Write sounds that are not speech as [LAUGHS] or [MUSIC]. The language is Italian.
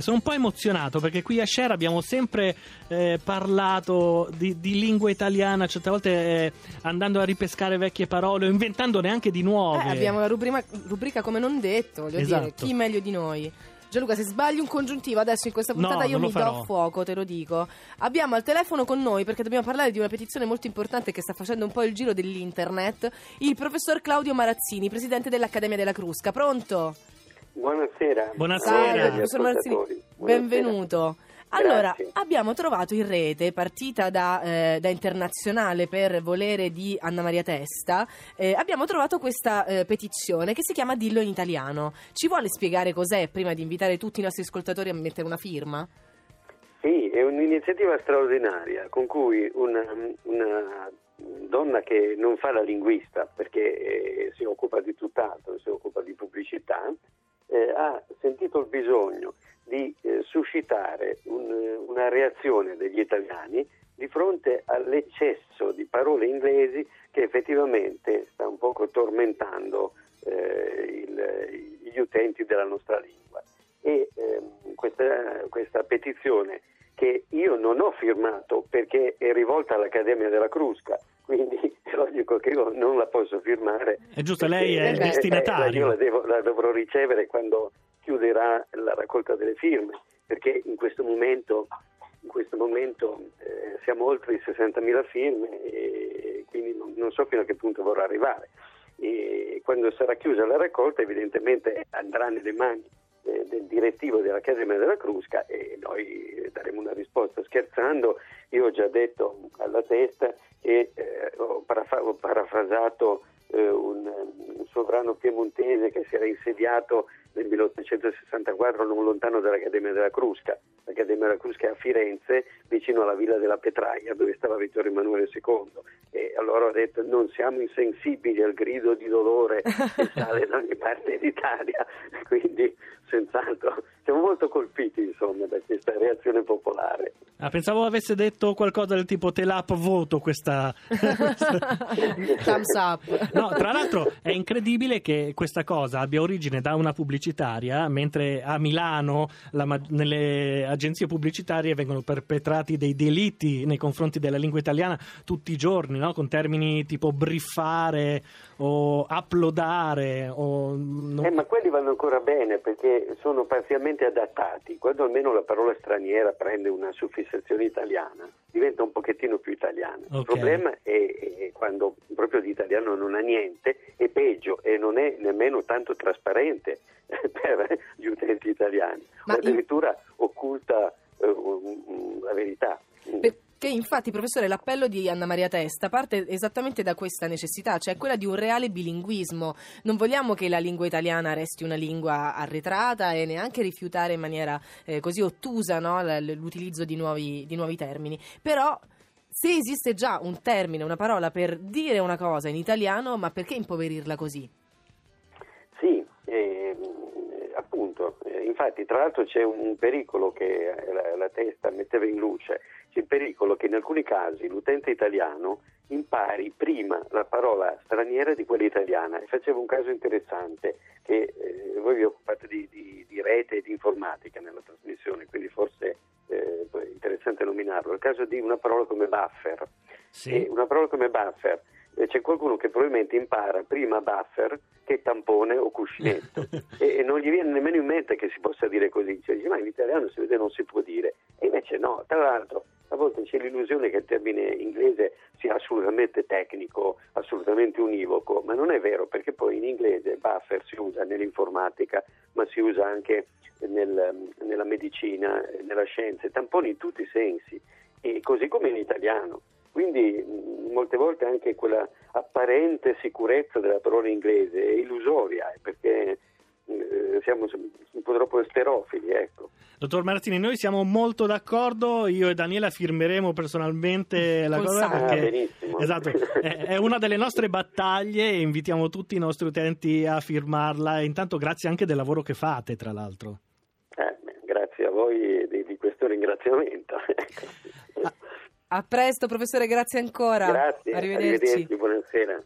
Sono un po' emozionato perché qui a Share abbiamo sempre eh, parlato di, di, lingua italiana, certe volte eh, andando a ripescare vecchie parole o inventandone anche di nuove. Eh, abbiamo la rubrica, rubrica, come non detto, voglio esatto. dire, chi meglio di noi? Gianluca, se sbagli un congiuntivo adesso in questa puntata no, io mi farò. do fuoco, te lo dico. Abbiamo al telefono con noi, perché dobbiamo parlare di una petizione molto importante che sta facendo un po' il giro dell'internet, il professor Claudio Marazzini, presidente dell'Accademia della Crusca. Pronto? Buonasera. Buonasera. professor Marazzini. Benvenuto. Allora, Grazie. abbiamo trovato in rete, partita da, eh, da Internazionale per volere di Anna Maria Testa, eh, abbiamo trovato questa eh, petizione che si chiama Dillo in italiano. Ci vuole spiegare cos'è prima di invitare tutti i nostri ascoltatori a mettere una firma? Sì, è un'iniziativa straordinaria con cui una, una donna che non fa la linguista perché eh, si occupa di tutt'altro, si occupa sentito il bisogno di eh, suscitare un, una reazione degli italiani di fronte all'eccesso di parole inglesi che effettivamente sta un poco tormentando eh, il, gli utenti della nostra lingua. E ehm, questa, questa petizione che io non ho firmato perché è rivolta all'Accademia della Crusca, quindi è logico che io non la posso firmare. È giusto, lei è il destinatario. io la, devo, la dovrò ricevere quando chiuderà la raccolta delle firme, perché in questo momento, in questo momento eh, siamo oltre i 60.000 firme e quindi non, non, so fino a che punto vorrà arrivare. E quando sarà chiusa la raccolta evidentemente andrà nelle mani eh, del direttivo dell'Accademia della Crusca e noi daremo una risposta. Scherzando, io ho già detto alla testa che eh, ho, paraf- ho, parafrasato eh, un, un sovrano piemontese che si era insediato nel 1864 non lontano dall'Accademia della Crusca. L'Accademia della Crusca è a Firenze, vicino alla Villa della Petraia, dove stava Vittorio Emanuele II. E allora ho detto non siamo insensibili al grido di dolore che [LAUGHS] sale da ogni parte d'Italia, [LAUGHS] quindi senz'altro [LAUGHS] siamo molto colpiti insomma da questa reazione popolare. Ah, pensavo avesse detto qualcosa del tipo te la voto questa [LAUGHS] thumbs up. No, tra l'altro è incredibile che questa cosa abbia origine da una pubblicitaria, mentre a Milano la, nelle agenzie pubblicitarie vengono perpetrati dei delitti nei confronti della lingua italiana tutti i giorni, no? con termini tipo briffare o uploadare. O... Eh, ma quelli vanno ancora bene perché sono parzialmente adattati. Quando almeno la parola straniera prende una suffissazione italiana, diventa un pochettino più italiana. Okay. Il problema è, è, quando proprio di italiano non ha niente, è peggio e non è nemmeno tanto trasparente [LAUGHS] per gli utenti italiani, ma addirittura in... occulta uh, la verità. Che infatti, professore, l'appello di Anna Maria Testa parte esattamente da questa necessità, cioè quella di un reale bilinguismo. Non vogliamo che la lingua italiana resti una lingua arretrata e neanche rifiutare in maniera eh, così ottusa no, l'utilizzo di nuovi, di nuovi termini. Però se esiste già un termine, una parola per dire una cosa in italiano, ma perché impoverirla così? Appunto, eh, infatti tra l'altro c'è un pericolo che la, la testa metteva in luce, c'è il pericolo che in alcuni casi l'utente italiano impari prima la parola straniera di quella italiana. E facevo un caso interessante che eh, voi vi occupate di, di, di, rete e di informatica nella trasmissione, quindi forse eh, è interessante nominarlo. Il caso di una parola come buffer. Sì. una parola come buffer c'è qualcuno che probabilmente impara prima buffer che tampone o cuscinetto. [LAUGHS] E, e, non gli viene nemmeno in mente che si possa dire così, cioè dice ma in italiano si vede non si può dire. E invece no, tra l'altro a volte c'è l'illusione che il termine inglese sia assolutamente tecnico, assolutamente univoco, ma non è vero perché poi in inglese buffer si usa nell'informatica ma si usa anche nel, nella medicina, nella scienza, tamponi in tutti i sensi. E così come in italiano. Quindi molte volte anche quella apparente sicurezza della parola inglese è illusoria perché eh, siamo un po' troppo esterofili, ecco. Dottor Martini, noi siamo molto d'accordo, io e Daniela firmeremo personalmente la cosa perché ah, esatto, è, è, una delle nostre battaglie e invitiamo tutti i nostri utenti a firmarla e intanto grazie anche del lavoro che fate, tra l'altro. Eh, grazie a voi di, di questo ringraziamento. A presto, professore, grazie ancora. Grazie, arrivederci. arrivederci buonasera.